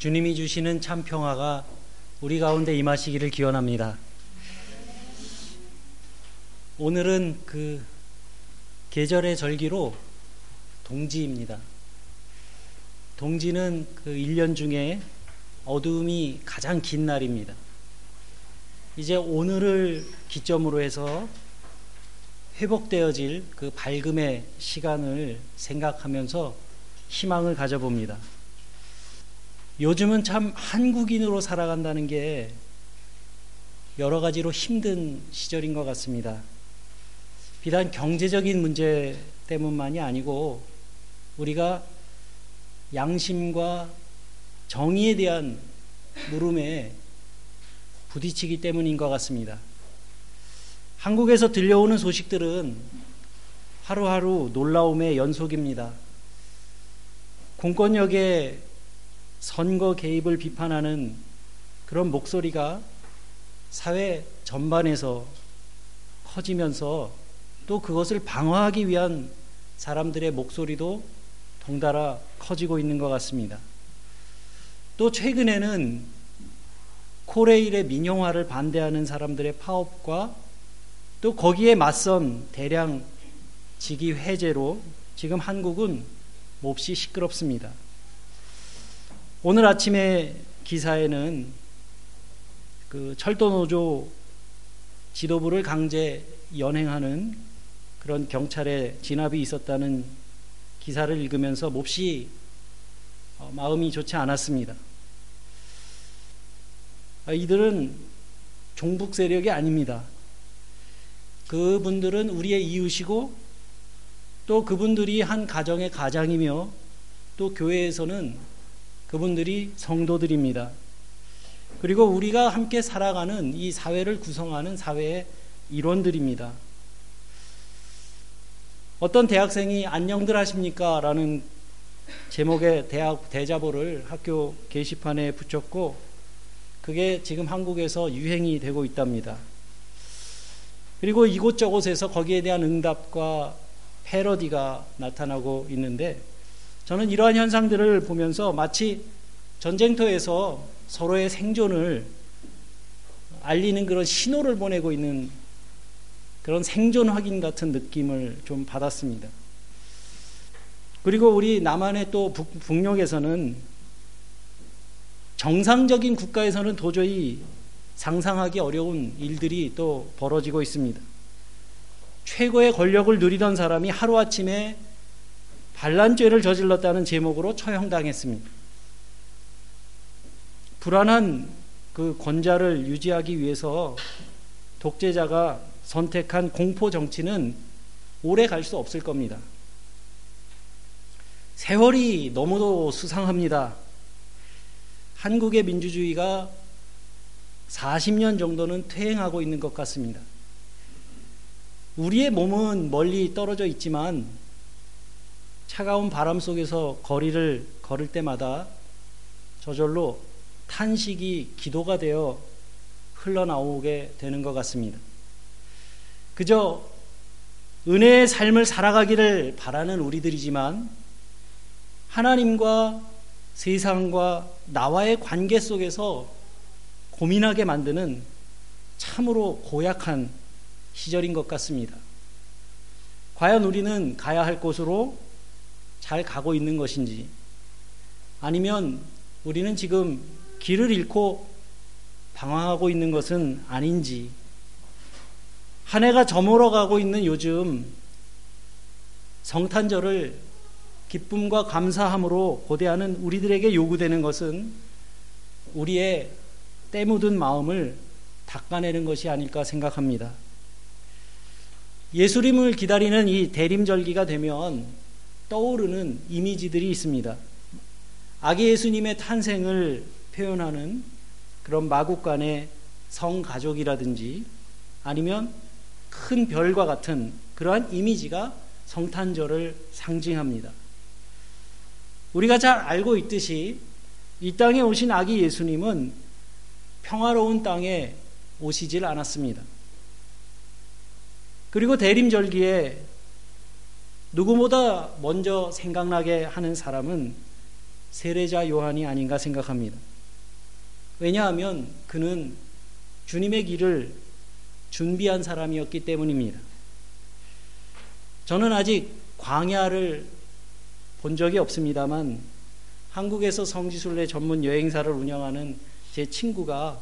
주님이 주시는 참 평화가 우리 가운데 임하시기를 기원합니다. 오늘은 그 계절의 절기로 동지입니다. 동지는 그 1년 중에 어두움이 가장 긴 날입니다. 이제 오늘을 기점으로 해서 회복되어질 그 밝음의 시간을 생각하면서 희망을 가져봅니다. 요즘은 참 한국인으로 살아간다는 게 여러 가지로 힘든 시절인 것 같습니다. 비단 경제적인 문제 때문만이 아니고 우리가 양심과 정의에 대한 물음에 부딪히기 때문인 것 같습니다. 한국에서 들려오는 소식들은 하루하루 놀라움의 연속입니다. 공권력의 선거 개입을 비판하는 그런 목소리가 사회 전반에서 커지면서 또 그것을 방어하기 위한 사람들의 목소리도 덩달아 커지고 있는 것 같습니다. 또 최근에는 코레일의 민영화를 반대하는 사람들의 파업과 또 거기에 맞선 대량 직위 해제로 지금 한국은 몹시 시끄럽습니다. 오늘 아침에 기사에는 그 철도노조 지도부를 강제 연행하는 그런 경찰의 진압이 있었다는 기사를 읽으면서 몹시 어, 마음이 좋지 않았습니다. 아, 이들은 종북 세력이 아닙니다. 그분들은 우리의 이웃이고 또 그분들이 한 가정의 가장이며 또 교회에서는 그분들이 성도들입니다. 그리고 우리가 함께 살아가는 이 사회를 구성하는 사회의 일원들입니다. 어떤 대학생이 안녕들 하십니까? 라는 제목의 대학 대자보를 학교 게시판에 붙였고 그게 지금 한국에서 유행이 되고 있답니다. 그리고 이곳저곳에서 거기에 대한 응답과 패러디가 나타나고 있는데 저는 이러한 현상들을 보면서 마치 전쟁터에서 서로의 생존을 알리는 그런 신호를 보내고 있는 그런 생존 확인 같은 느낌을 좀 받았습니다. 그리고 우리 남한의 또 북, 북녘에서는 정상적인 국가에서는 도저히 상상하기 어려운 일들이 또 벌어지고 있습니다. 최고의 권력을 누리던 사람이 하루아침에 반란죄를 저질렀다는 제목으로 처형당했습니다. 불안한 그 권자를 유지하기 위해서 독재자가 선택한 공포 정치는 오래 갈 수 없을 겁니다. 세월이 너무도 수상합니다. 한국의 민주주의가 40년 정도는 퇴행하고 있는 것 같습니다. 우리의 몸은 멀리 떨어져 있지만 차가운 바람 속에서 거리를 걸을 때마다 저절로 탄식이 기도가 되어 흘러나오게 되는 것 같습니다. 그저 은혜의 삶을 살아가기를 바라는 우리들이지만 하나님과 세상과 나와의 관계 속에서 고민하게 만드는 참으로 고약한 시절인 것 같습니다. 과연 우리는 가야 할 곳으로 잘 가고 있는 것인지 아니면 우리는 지금 길을 잃고 방황하고 있는 것은 아닌지 한 해가 저물어 가고 있는 요즘 성탄절을 기쁨과 감사함으로 고대하는 우리들에게 요구되는 것은 우리의 때 묻은 마음을 닦아내는 것이 아닐까 생각합니다. 예수님을 기다리는 이 대림절기가 되면 떠오르는 이미지들이 있습니다. 아기 예수님의 탄생을 표현하는 그런 마국간의 성가족이라든지 아니면 큰 별과 같은 그러한 이미지가 성탄절을 상징합니다. 우리가 잘 알고 있듯이 이 땅에 오신 아기 예수님은 평화로운 땅에 오시질 않았습니다. 그리고 대림절기에 누구보다 먼저 생각나게 하는 사람은 세례자 요한이 아닌가 생각합니다. 왜냐하면 그는 주님의 길을 준비한 사람이었기 때문입니다. 저는 아직 광야를 본 적이 없습니다만 한국에서 성지순례 전문 여행사를 운영하는 제 친구가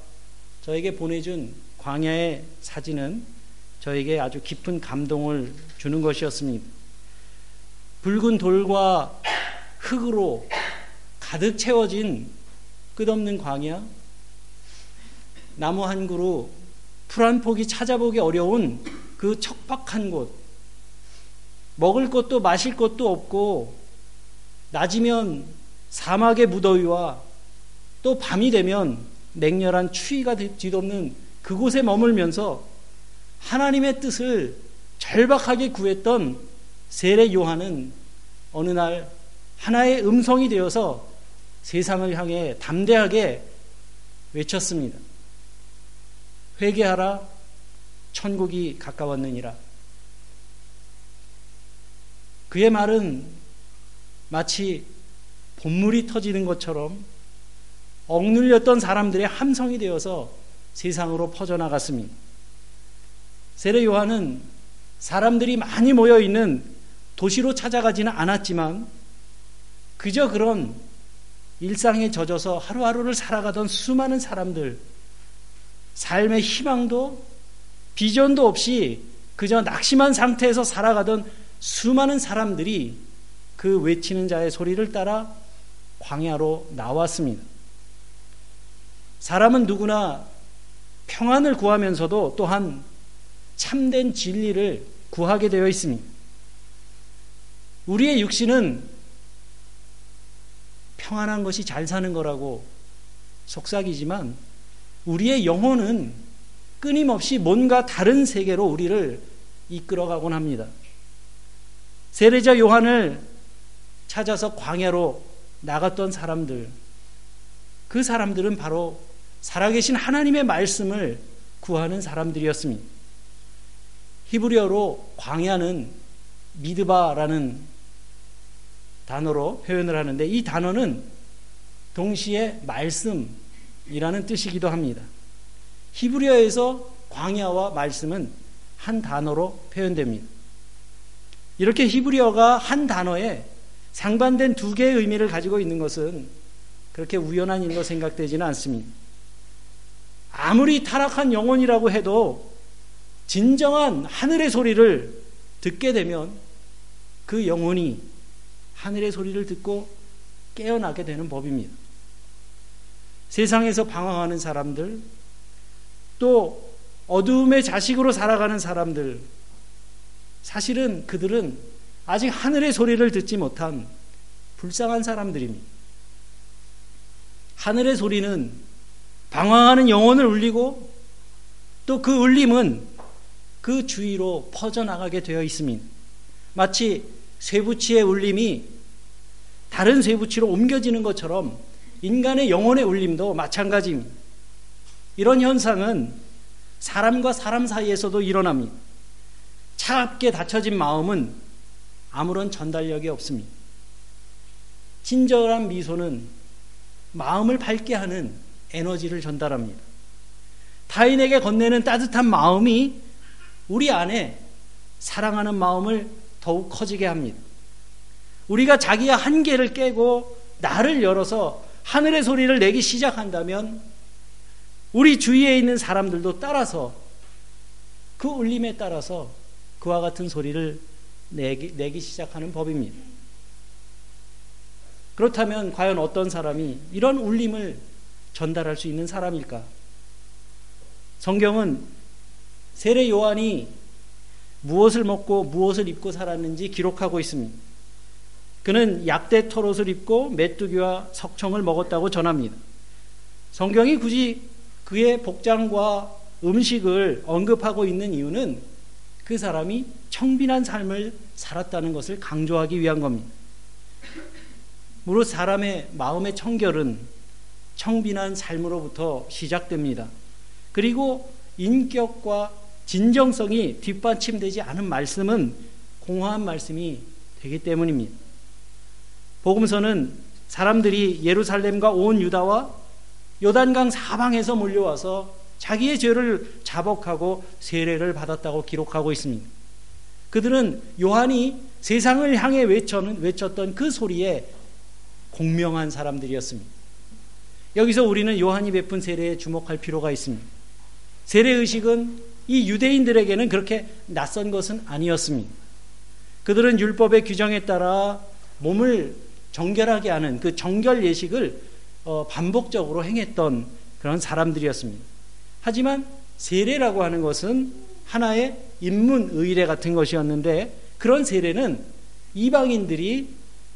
저에게 보내준 광야의 사진은 저에게 아주 깊은 감동을 주는 것이었습니다. 붉은 돌과 흙으로 가득 채워진 끝없는 광야, 나무 한 그루, 풀 한 폭이 찾아보기 어려운 그 척박한 곳, 먹을 것도 마실 것도 없고, 낮이면 사막의 무더위와 또 밤이 되면 맹렬한 추위가 뒤덮는 그곳에 머물면서 하나님의 뜻을 절박하게 구했던 세례 요한은 어느 날 하나의 음성이 되어서 세상을 향해 담대하게 외쳤습니다. 회개하라 천국이 가까웠느니라. 그의 말은 마치 본물이 터지는 것처럼 억눌렸던 사람들의 함성이 되어서 세상으로 퍼져나갔습니다. 세례 요한은 사람들이 많이 모여 있는 도시로 찾아가지는 않았지만 그저 그런 일상에 젖어서 하루하루를 살아가던 수많은 사람들, 삶의 희망도 비전도 없이 그저 낙심한 상태에서 살아가던 수많은 사람들이 그 외치는 자의 소리를 따라 광야로 나왔습니다. 사람은 누구나 평안을 구하면서도 또한 참된 진리를 구하게 되어 있습니다. 우리의 육신은 평안한 것이 잘 사는 거라고 속삭이지만 우리의 영혼은 끊임없이 뭔가 다른 세계로 우리를 이끌어가곤 합니다. 세례자 요한을 찾아서 광야로 나갔던 사람들, 그 사람들은 바로 살아계신 하나님의 말씀을 구하는 사람들이었습니다. 히브리어로 광야는 미드바라는 단어로 표현을 하는데 이 단어는 동시에 말씀이라는 뜻이기도 합니다. 히브리어에서 광야와 말씀은 한 단어로 표현됩니다. 이렇게 히브리어가 한 단어에 상반된 두 개의 의미를 가지고 있는 것은 그렇게 우연한 일로 생각되지는 않습니다. 아무리 타락한 영혼이라고 해도 진정한 하늘의 소리를 듣게 되면 그 영혼이 하늘의 소리를 듣고 깨어나게 되는 법입니다. 세상에서 방황하는 사람들, 또 어두움의 자식으로 살아가는 사람들, 사실은 그들은 아직 하늘의 소리를 듣지 못한 불쌍한 사람들입니다. 하늘의 소리는 방황하는 영혼을 울리고 또 그 울림은 그 주위로 퍼져나가게 되어 있습니다. 마치 쇠붙이의 울림이 다른 쇠붙이로 옮겨지는 것처럼 인간의 영혼의 울림도 마찬가지입니다. 이런 현상은 사람과 사람 사이에서도 일어납니다. 차갑게 닫혀진 마음은 아무런 전달력이 없습니다. 친절한 미소는 마음을 밝게 하는 에너지를 전달합니다. 타인에게 건네는 따뜻한 마음이 우리 안에 사랑하는 마음을 더욱 커지게 합니다. 우리가 자기의 한계를 깨고 나를 열어서 하늘의 소리를 내기 시작한다면 우리 주위에 있는 사람들도 따라서 그 울림에 따라서 그와 같은 소리를 내기, 내기 시작하는 법입니다. 그렇다면 과연 어떤 사람이 이런 울림을 전달할 수 있는 사람일까? 성경은 세례 요한이 무엇을 먹고 무엇을 입고 살았는지 기록하고 있습니다. 그는 약대 털옷을 입고 메뚜기와 석청을 먹었다고 전합니다. 성경이 굳이 그의 복장과 음식을 언급하고 있는 이유는 그 사람이 청빈한 삶을 살았다는 것을 강조하기 위한 겁니다. 무릇 사람의 마음의 청결은 청빈한 삶으로부터 시작됩니다. 그리고 인격과 진정성이 뒷받침되지 않은 말씀은 공허한 말씀이 되기 때문입니다. 복음서는 사람들이 예루살렘과 온 유다와 요단강 사방에서 몰려와서 자기의 죄를 자복하고 세례를 받았다고 기록하고 있습니다. 그들은 요한이 세상을 향해 외쳤던 그 소리에 공명한 사람들이었습니다. 여기서 우리는 요한이 베푼 세례에 주목할 필요가 있습니다. 세례 의식은 이 유대인들에게는 그렇게 낯선 것은 아니었습니다. 그들은 율법의 규정에 따라 몸을 정결하게 하는 그 정결 예식을 어, 반복적으로 행했던 그런 사람들이었습니다. 하지만 세례라고 하는 것은 하나의 인문 의례 같은 것이었는데 그런 세례는 이방인들이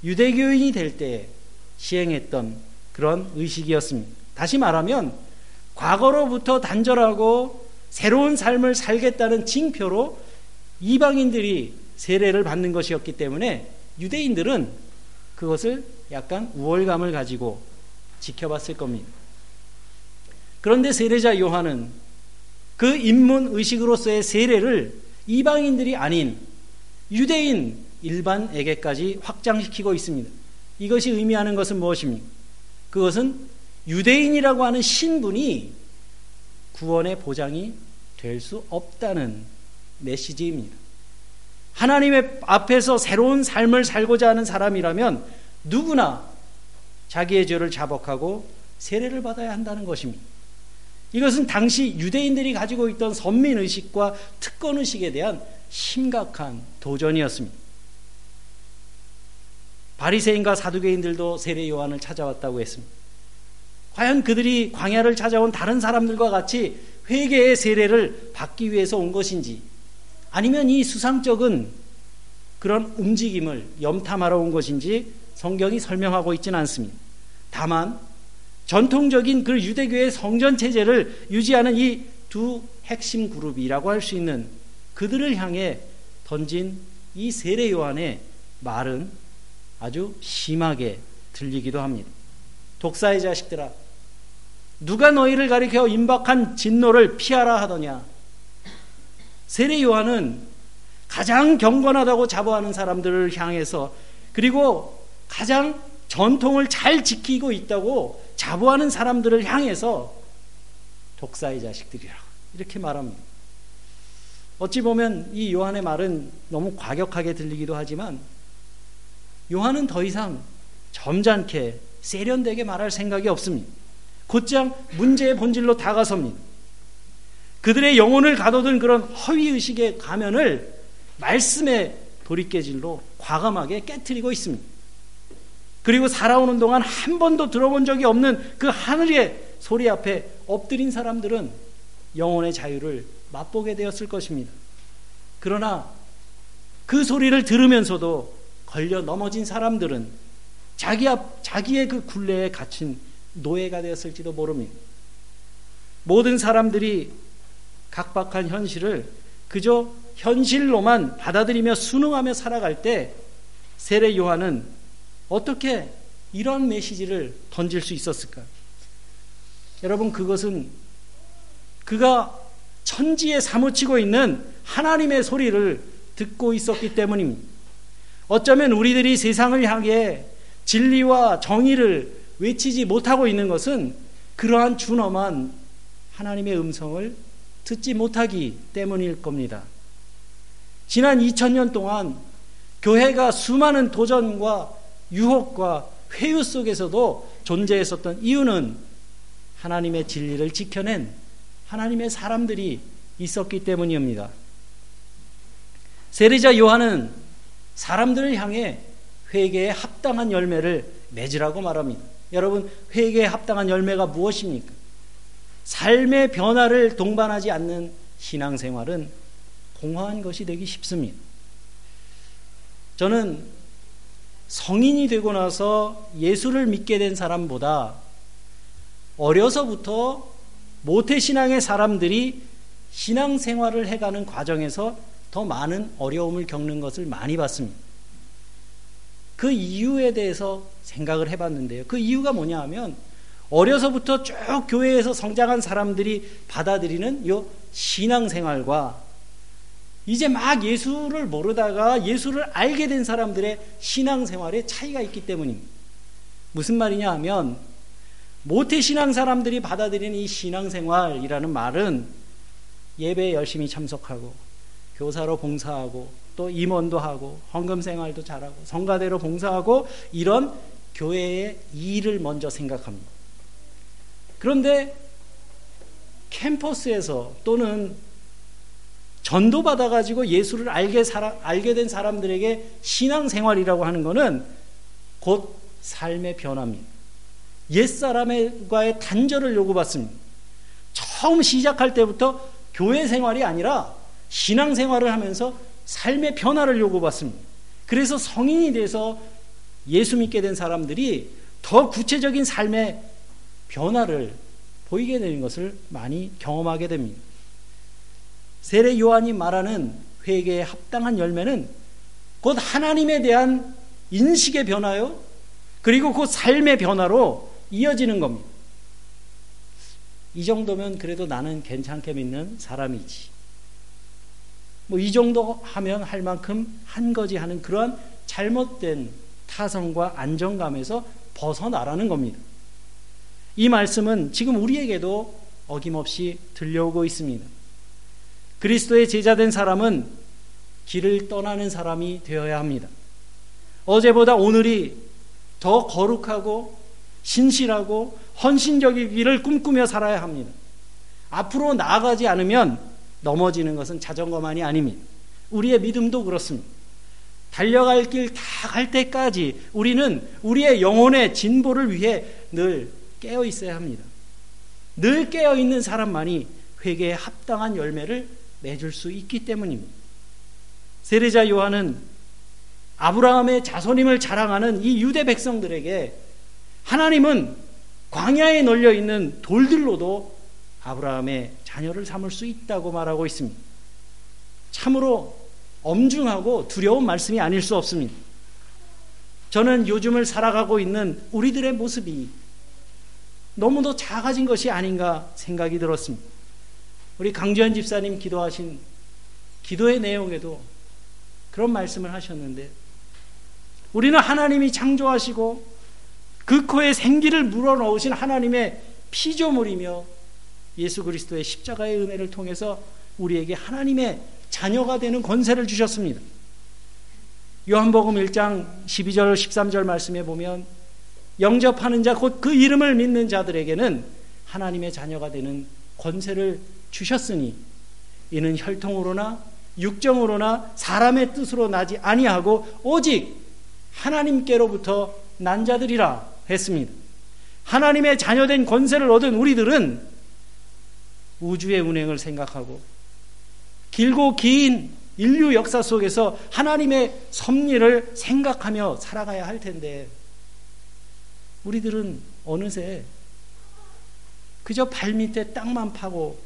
유대교인이 될 때 시행했던 그런 의식이었습니다. 다시 말하면 과거로부터 단절하고 새로운 삶을 살겠다는 징표로 이방인들이 세례를 받는 것이었기 때문에 유대인들은 그것을 약간 우월감을 가지고 지켜봤을 겁니다. 그런데 세례자 요한은 그 인문 의식으로서의 세례를 이방인들이 아닌 유대인 일반에게까지 확장시키고 있습니다. 이것이 의미하는 것은 무엇입니까? 그것은 유대인이라고 하는 신분이 구원의 보장이 될 수 없다는 메시지입니다. 하나님의 앞에서 새로운 삶을 살고자 하는 사람이라면 누구나 자기의 죄를 자복하고 세례를 받아야 한다는 것입니다. 이것은 당시 유대인들이 가지고 있던 선민의식과 특권의식에 대한 심각한 도전이었습니다. 바리새인과 사두개인들도 세례 요한을 찾아왔다고 했습니다. 과연 그들이 광야를 찾아온 다른 사람들과 같이 회개의 세례를 받기 위해서 온 것인지 아니면 이 수상적인 그런 움직임을 염탐하러 온 것인지 성경이 설명하고 있지는 않습니다. 다만 전통적인 그 유대교의 성전 체제를 유지하는 이 두 핵심 그룹이라고 할 수 있는 그들을 향해 던진 이 세례 요한의 말은 아주 심하게 들리기도 합니다. 독사의 자식들아, 누가 너희를 가리켜 임박한 진노를 피하라 하더냐? 세례 요한은 가장 경건하다고 자부하는 사람들을 향해서 그리고 가장 전통을 잘 지키고 있다고 자부하는 사람들을 향해서 독사의 자식들이라고 이렇게 말합니다. 어찌 보면 이 요한의 말은 너무 과격하게 들리기도 하지만 요한은 더 이상 점잖게 세련되게 말할 생각이 없습니다. 곧장 문제의 본질로 다가섭니다. 그들의 영혼을 가둬둔 그런 허위의식의 가면을 말씀의 도리깨질로 과감하게 깨뜨리고 있습니다. 그리고 살아오는 동안 한 번도 들어본 적이 없는 그 하늘의 소리 앞에 엎드린 사람들은 영혼의 자유를 맛보게 되었을 것입니다. 그러나 그 소리를 들으면서도 걸려 넘어진 사람들은 자기 앞, 자기의 그 굴레에 갇힌 노예가 되었을지도 모릅니다. 모든 사람들이 각박한 현실을 그저 현실로만 받아들이며 순응하며 살아갈 때 세례 요한은 어떻게 이런 메시지를 던질 수 있었을까? 여러분 그것은 그가 천지에 사무치고 있는 하나님의 소리를 듣고 있었기 때문입니다. 어쩌면 우리들이 세상을 향해 진리와 정의를 외치지 못하고 있는 것은 그러한 준엄한 하나님의 음성을 듣지 못하기 때문일 겁니다. 지난 2000년 동안 교회가 수많은 도전과 유혹과 회유 속에서도 존재했었던 이유는 하나님의 진리를 지켜낸 하나님의 사람들이 있었기 때문입니다. 세례자 요한은 사람들을 향해 회개에 합당한 열매를 맺으라고 말합니다. 여러분, 회개에 합당한 열매가 무엇입니까? 삶의 변화를 동반하지 않는 신앙생활은 공허한 것이 되기 쉽습니다. 저는 성인이 되고 나서 예수를 믿게 된 사람보다 어려서부터 모태신앙의 사람들이 신앙생활을 해가는 과정에서 더 많은 어려움을 겪는 것을 많이 봤습니다. 그 이유에 대해서 생각을 해봤는데요. 그 이유가 뭐냐 하면 어려서부터 쭉 교회에서 성장한 사람들이 받아들이는 요 신앙생활과 이제 막 예수를 모르다가 예수를 알게 된 사람들의 신앙생활에 차이가 있기 때문입니다. 무슨 말이냐 하면 모태신앙 사람들이 받아들이는 이 신앙생활이라는 말은 예배에 열심히 참석하고 교사로 봉사하고 또 임원도 하고 헌금 생활도 잘하고 성가대로 봉사하고 이런 교회의 일을 먼저 생각합니다. 그런데 캠퍼스에서 또는 전도 받아가지고 예수를 알게, 살아, 알게 된 사람들에게 신앙생활이라고 하는 것은 곧 삶의 변화입니다. 옛사람과의 단절을 요구받습니다. 처음 시작할 때부터 교회 생활이 아니라 신앙생활을 하면서 삶의 변화를 요구받습니다. 그래서 성인이 돼서 예수 믿게 된 사람들이 더 구체적인 삶의 변화를 보이게 되는 것을 많이 경험하게 됩니다. 세례 요한이 말하는 회개에 합당한 열매는 곧 하나님에 대한 인식의 변화요. 그리고 그 삶의 변화로 이어지는 겁니다. 이 정도면 그래도 나는 괜찮게 믿는 사람이지. 뭐 이 정도 하면 할 만큼 한 거지 하는 그러한 잘못된 타성과 안정감에서 벗어나라는 겁니다. 이 말씀은 지금 우리에게도 어김없이 들려오고 있습니다. 그리스도의 제자된 사람은 길을 떠나는 사람이 되어야 합니다. 어제보다 오늘이 더 거룩하고 신실하고 헌신적이기를 꿈꾸며 살아야 합니다. 앞으로 나아가지 않으면 넘어지는 것은 자전거만이 아닙니다. 우리의 믿음도 그렇습니다. 달려갈 길 다 갈 때까지 우리는 우리의 영혼의 진보를 위해 늘 깨어 있어야 합니다. 늘 깨어 있는 사람만이 회개에 합당한 열매를 맺을 수 있기 때문입니다. 세례자 요한은 아브라함의 자손임을 자랑하는 이 유대 백성들에게 하나님은 광야에 널려 있는 돌들로도 아브라함의 자녀를 삼을 수 있다고 말하고 있습니다. 참으로 엄중하고 두려운 말씀이 아닐 수 없습니다. 저는 요즘을 살아가고 있는 우리들의 모습이 너무도 작아진 것이 아닌가 생각이 들었습니다. 우리 강지현 집사님 기도하신 기도의 내용에도 그런 말씀을 하셨는데 우리는 하나님이 창조하시고 그 코에 생기를 물어 넣으신 하나님의 피조물이며 예수 그리스도의 십자가의 은혜를 통해서 우리에게 하나님의 자녀가 되는 권세를 주셨습니다. 요한복음 1장 12절 13절 말씀에 보면 영접하는 자 곧 그 이름을 믿는 자들에게는 하나님의 자녀가 되는 권세를 주셨으니 이는 혈통으로나 육정으로나 사람의 뜻으로 나지 아니하고 오직 하나님께로부터 난 자들이라 했습니다. 하나님의 자녀된 권세를 얻은 우리들은 우주의 운행을 생각하고 길고 긴 인류 역사 속에서 하나님의 섭리를 생각하며 살아가야 할 텐데 우리들은 어느새 그저 발밑에 땅만 파고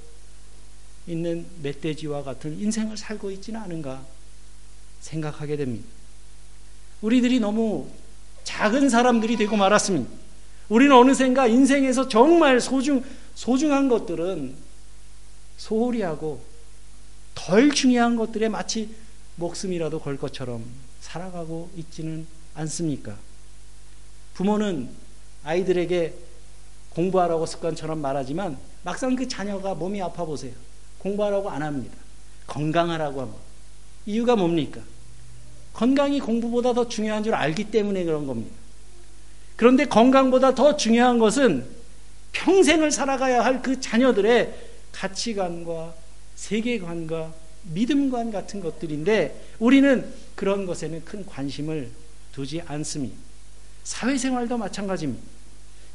있는 멧돼지와 같은 인생을 살고 있지는 않은가 생각하게 됩니다. 우리들이 너무 작은 사람들이 되고 말았습니다. 우리는 어느샌가 인생에서 정말 소중, 소중한 것들은 소홀히 하고 덜 중요한 것들에 마치 목숨이라도 걸 것처럼 살아가고 있지는 않습니까? 부모는 아이들에게 공부하라고 습관처럼 말하지만 막상 그 자녀가 몸이 아파 보세요. 공부하라고 안 합니다. 건강하라고 합니다. 이유가 뭡니까? 건강이 공부보다 더 중요한 줄 알기 때문에 그런 겁니다. 그런데 건강보다 더 중요한 것은 평생을 살아가야 할 그 자녀들의 가치관과 세계관과 믿음관 같은 것들인데 우리는 그런 것에는 큰 관심을 두지 않습니다. 사회생활도 마찬가지입니다.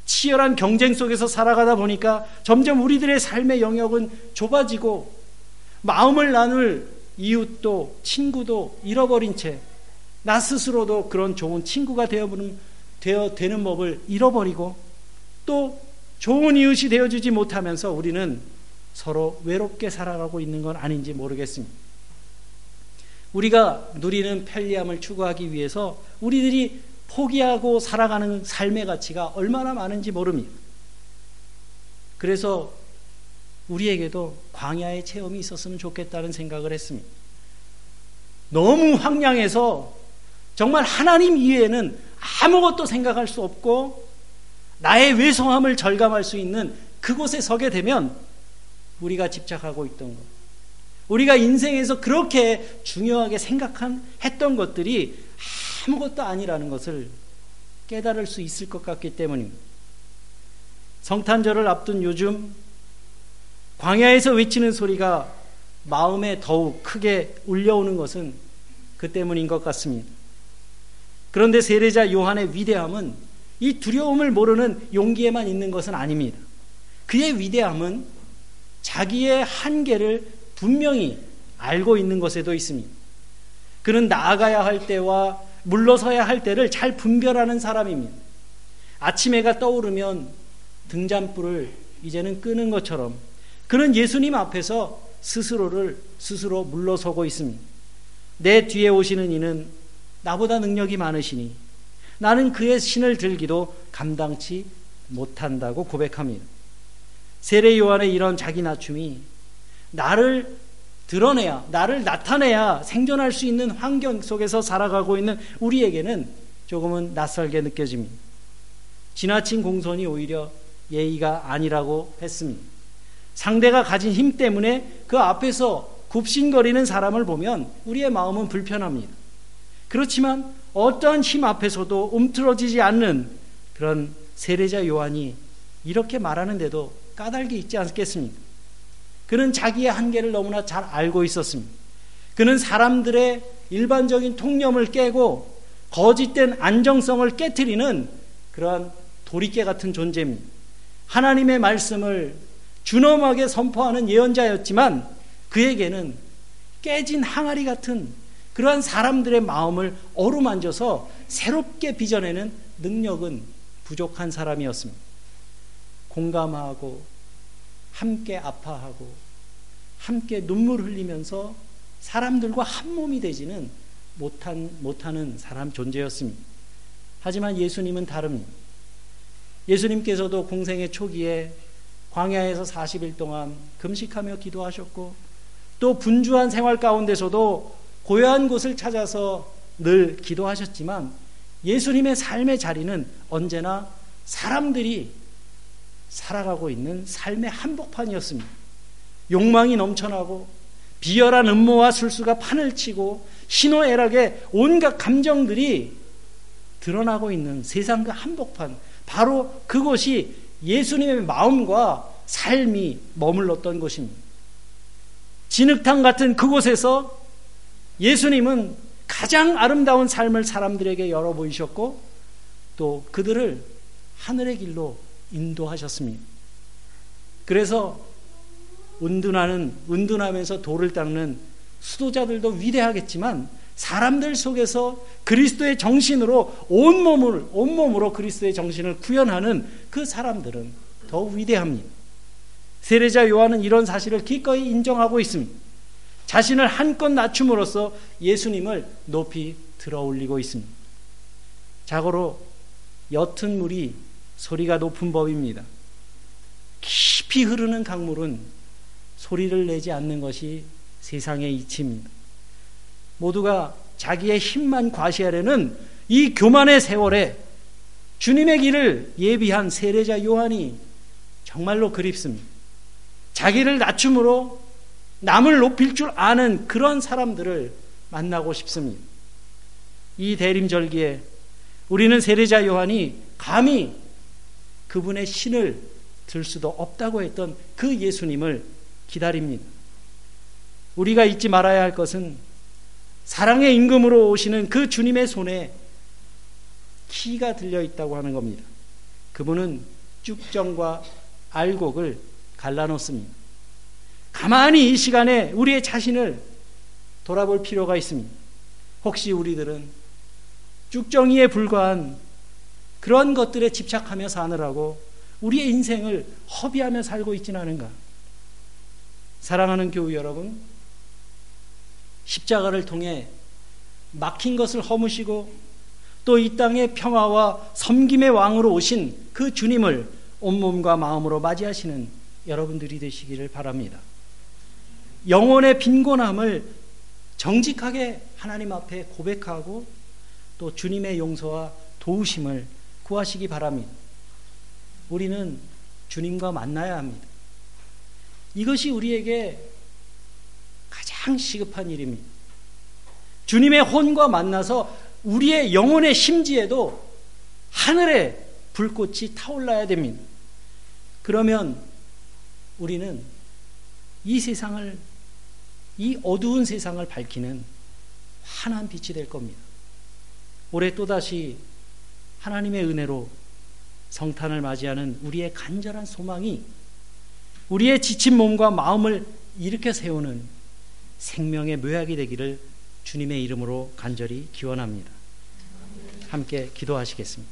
치열한 경쟁 속에서 살아가다 보니까 점점 우리들의 삶의 영역은 좁아지고 마음을 나눌 이웃도 친구도 잃어버린 채 나 스스로도 그런 좋은 친구가 되어보는, 되어 되는 법을 잃어버리고 또 좋은 이웃이 되어주지 못하면서 우리는 서로 외롭게 살아가고 있는 건 아닌지 모르겠습니다. 우리가 누리는 편리함을 추구하기 위해서 우리들이 포기하고 살아가는 삶의 가치가 얼마나 많은지 모릅니다. 그래서 우리에게도 광야의 체험이 있었으면 좋겠다는 생각을 했습니다. 너무 황량해서 정말 하나님 이외에는 아무것도 생각할 수 없고 나의 외소함을 절감할 수 있는 그곳에 서게 되면 우리가 집착하고 있던 것, 우리가 인생에서 그렇게 중요하게 생각한 했던 것들이 아무것도 아니라는 것을 깨달을 수 있을 것 같기 때문입니다. 성탄절을 앞둔 요즘 광야에서 외치는 소리가 마음에 더욱 크게 울려오는 것은 그 때문인 것 같습니다. 그런데 세례자 요한의 위대함은 이 두려움을 모르는 용기에만 있는 것은 아닙니다. 그의 위대함은 자기의 한계를 분명히 알고 있는 것에도 있습니다. 그는 나아가야 할 때와 물러서야 할 때를 잘 분별하는 사람입니다. 아침 해가 떠오르면 등잔불을 이제는 끄는 것처럼 그는 예수님 앞에서 스스로를 스스로 물러서고 있습니다. 내 뒤에 오시는 이는 나보다 능력이 많으시니 나는 그의 신을 들기도 감당치 못한다고 고백합니다. 세례 요한의 이런 자기 낮춤이 나를 드러내야, 나를 나타내야 생존할 수 있는 환경 속에서 살아가고 있는 우리에게는 조금은 낯설게 느껴집니다. 지나친 공손이 오히려 예의가 아니라고 했습니다. 상대가 가진 힘 때문에 그 앞에서 굽신거리는 사람을 보면 우리의 마음은 불편합니다. 그렇지만 어떠한 힘 앞에서도 움트러지지 않는 그런 세례자 요한이 이렇게 말하는데도 까닭이 있지 않겠습니까? 그는 자기의 한계를 너무나 잘 알고 있었습니다. 그는 사람들의 일반적인 통념을 깨고 거짓된 안정성을 깨뜨리는 그러한 도리깨 같은 존재입니다. 하나님의 말씀을 준엄하게 선포하는 예언자였지만 그에게는 깨진 항아리 같은 그러한 사람들의 마음을 어루만져서 새롭게 빚어내는 능력은 부족한 사람이었습니다. 공감하고 함께 아파하고 함께 눈물 흘리면서 사람들과 한 몸이 되지는 못한, 못하는 사람 존재였습니다. 하지만 예수님은 다릅니다. 예수님께서도 공생의 초기에 광야에서 40일 동안 금식하며 기도하셨고 또 분주한 생활 가운데서도 고요한 곳을 찾아서 늘 기도하셨지만 예수님의 삶의 자리는 언제나 사람들이 살아가고 있는 삶의 한복판이었습니다. 욕망이 넘쳐나고 비열한 음모와 술수가 판을 치고 신호애락의 온갖 감정들이 드러나고 있는 세상과 한복판 바로 그곳이 예수님의 마음과 삶이 머물렀던 곳입니다. 진흙탕 같은 그곳에서 예수님은 가장 아름다운 삶을 사람들에게 열어 보이셨고 또 그들을 하늘의 길로 인도하셨습니다. 그래서 은둔하는 은둔하면서 돌을 닦는 수도자들도 위대하겠지만 사람들 속에서 그리스도의 정신으로 온 몸을 온 몸으로 그리스도의 정신을 구현하는 그 사람들은 더 위대합니다. 세례자 요한은 이런 사실을 기꺼이 인정하고 있습니다. 자신을 한껏 낮춤으로써 예수님을 높이 들어 올리고 있습니다. 자고로 옅은 물이 소리가 높은 법입니다. 깊이 흐르는 강물은 소리를 내지 않는 것이 세상의 이치입니다. 모두가 자기의 힘만 과시하려는 이 교만의 세월에 주님의 길을 예비한 세례자 요한이 정말로 그립습니다. 자기를 낮춤으로 남을 높일 줄 아는 그런 사람들을 만나고 싶습니다. 이 대림절기에 우리는 세례자 요한이 감히 그분의 신을 들 수도 없다고 했던 그 예수님을 기다립니다. 우리가 잊지 말아야 할 것은 사랑의 임금으로 오시는 그 주님의 손에 키가 들려 있다고 하는 겁니다. 그분은 쭉정과 알곡을 갈라놓습니다. 가만히 이 시간에 우리의 자신을 돌아볼 필요가 있습니다. 혹시 우리들은 쭉정이에 불과한 그런 것들에 집착하며 사느라고 우리의 인생을 허비하며 살고 있지는 않은가? 사랑하는 교우 여러분, 십자가를 통해 막힌 것을 허무시고 또 이 땅의 평화와 섬김의 왕으로 오신 그 주님을 온몸과 마음으로 맞이하시는 여러분들이 되시기를 바랍니다. 영혼의 빈곤함을 정직하게 하나님 앞에 고백하고 또 주님의 용서와 도우심을 구하시기 바랍니다. 우리는 주님과 만나야 합니다. 이것이 우리에게 가장 시급한 일입니다. 주님의 혼과 만나서 우리의 영혼의 심지에도 하늘에 불꽃이 타올라야 됩니다. 그러면 우리는 이 세상을, 이 어두운 세상을 밝히는 환한 빛이 될 겁니다. 올해 또다시 하나님의 은혜로 성탄을 맞이하는 우리의 간절한 소망이 우리의 지친 몸과 마음을 일으켜 세우는 생명의 묘약이 되기를 주님의 이름으로 간절히 기원합니다. 함께 기도하시겠습니다.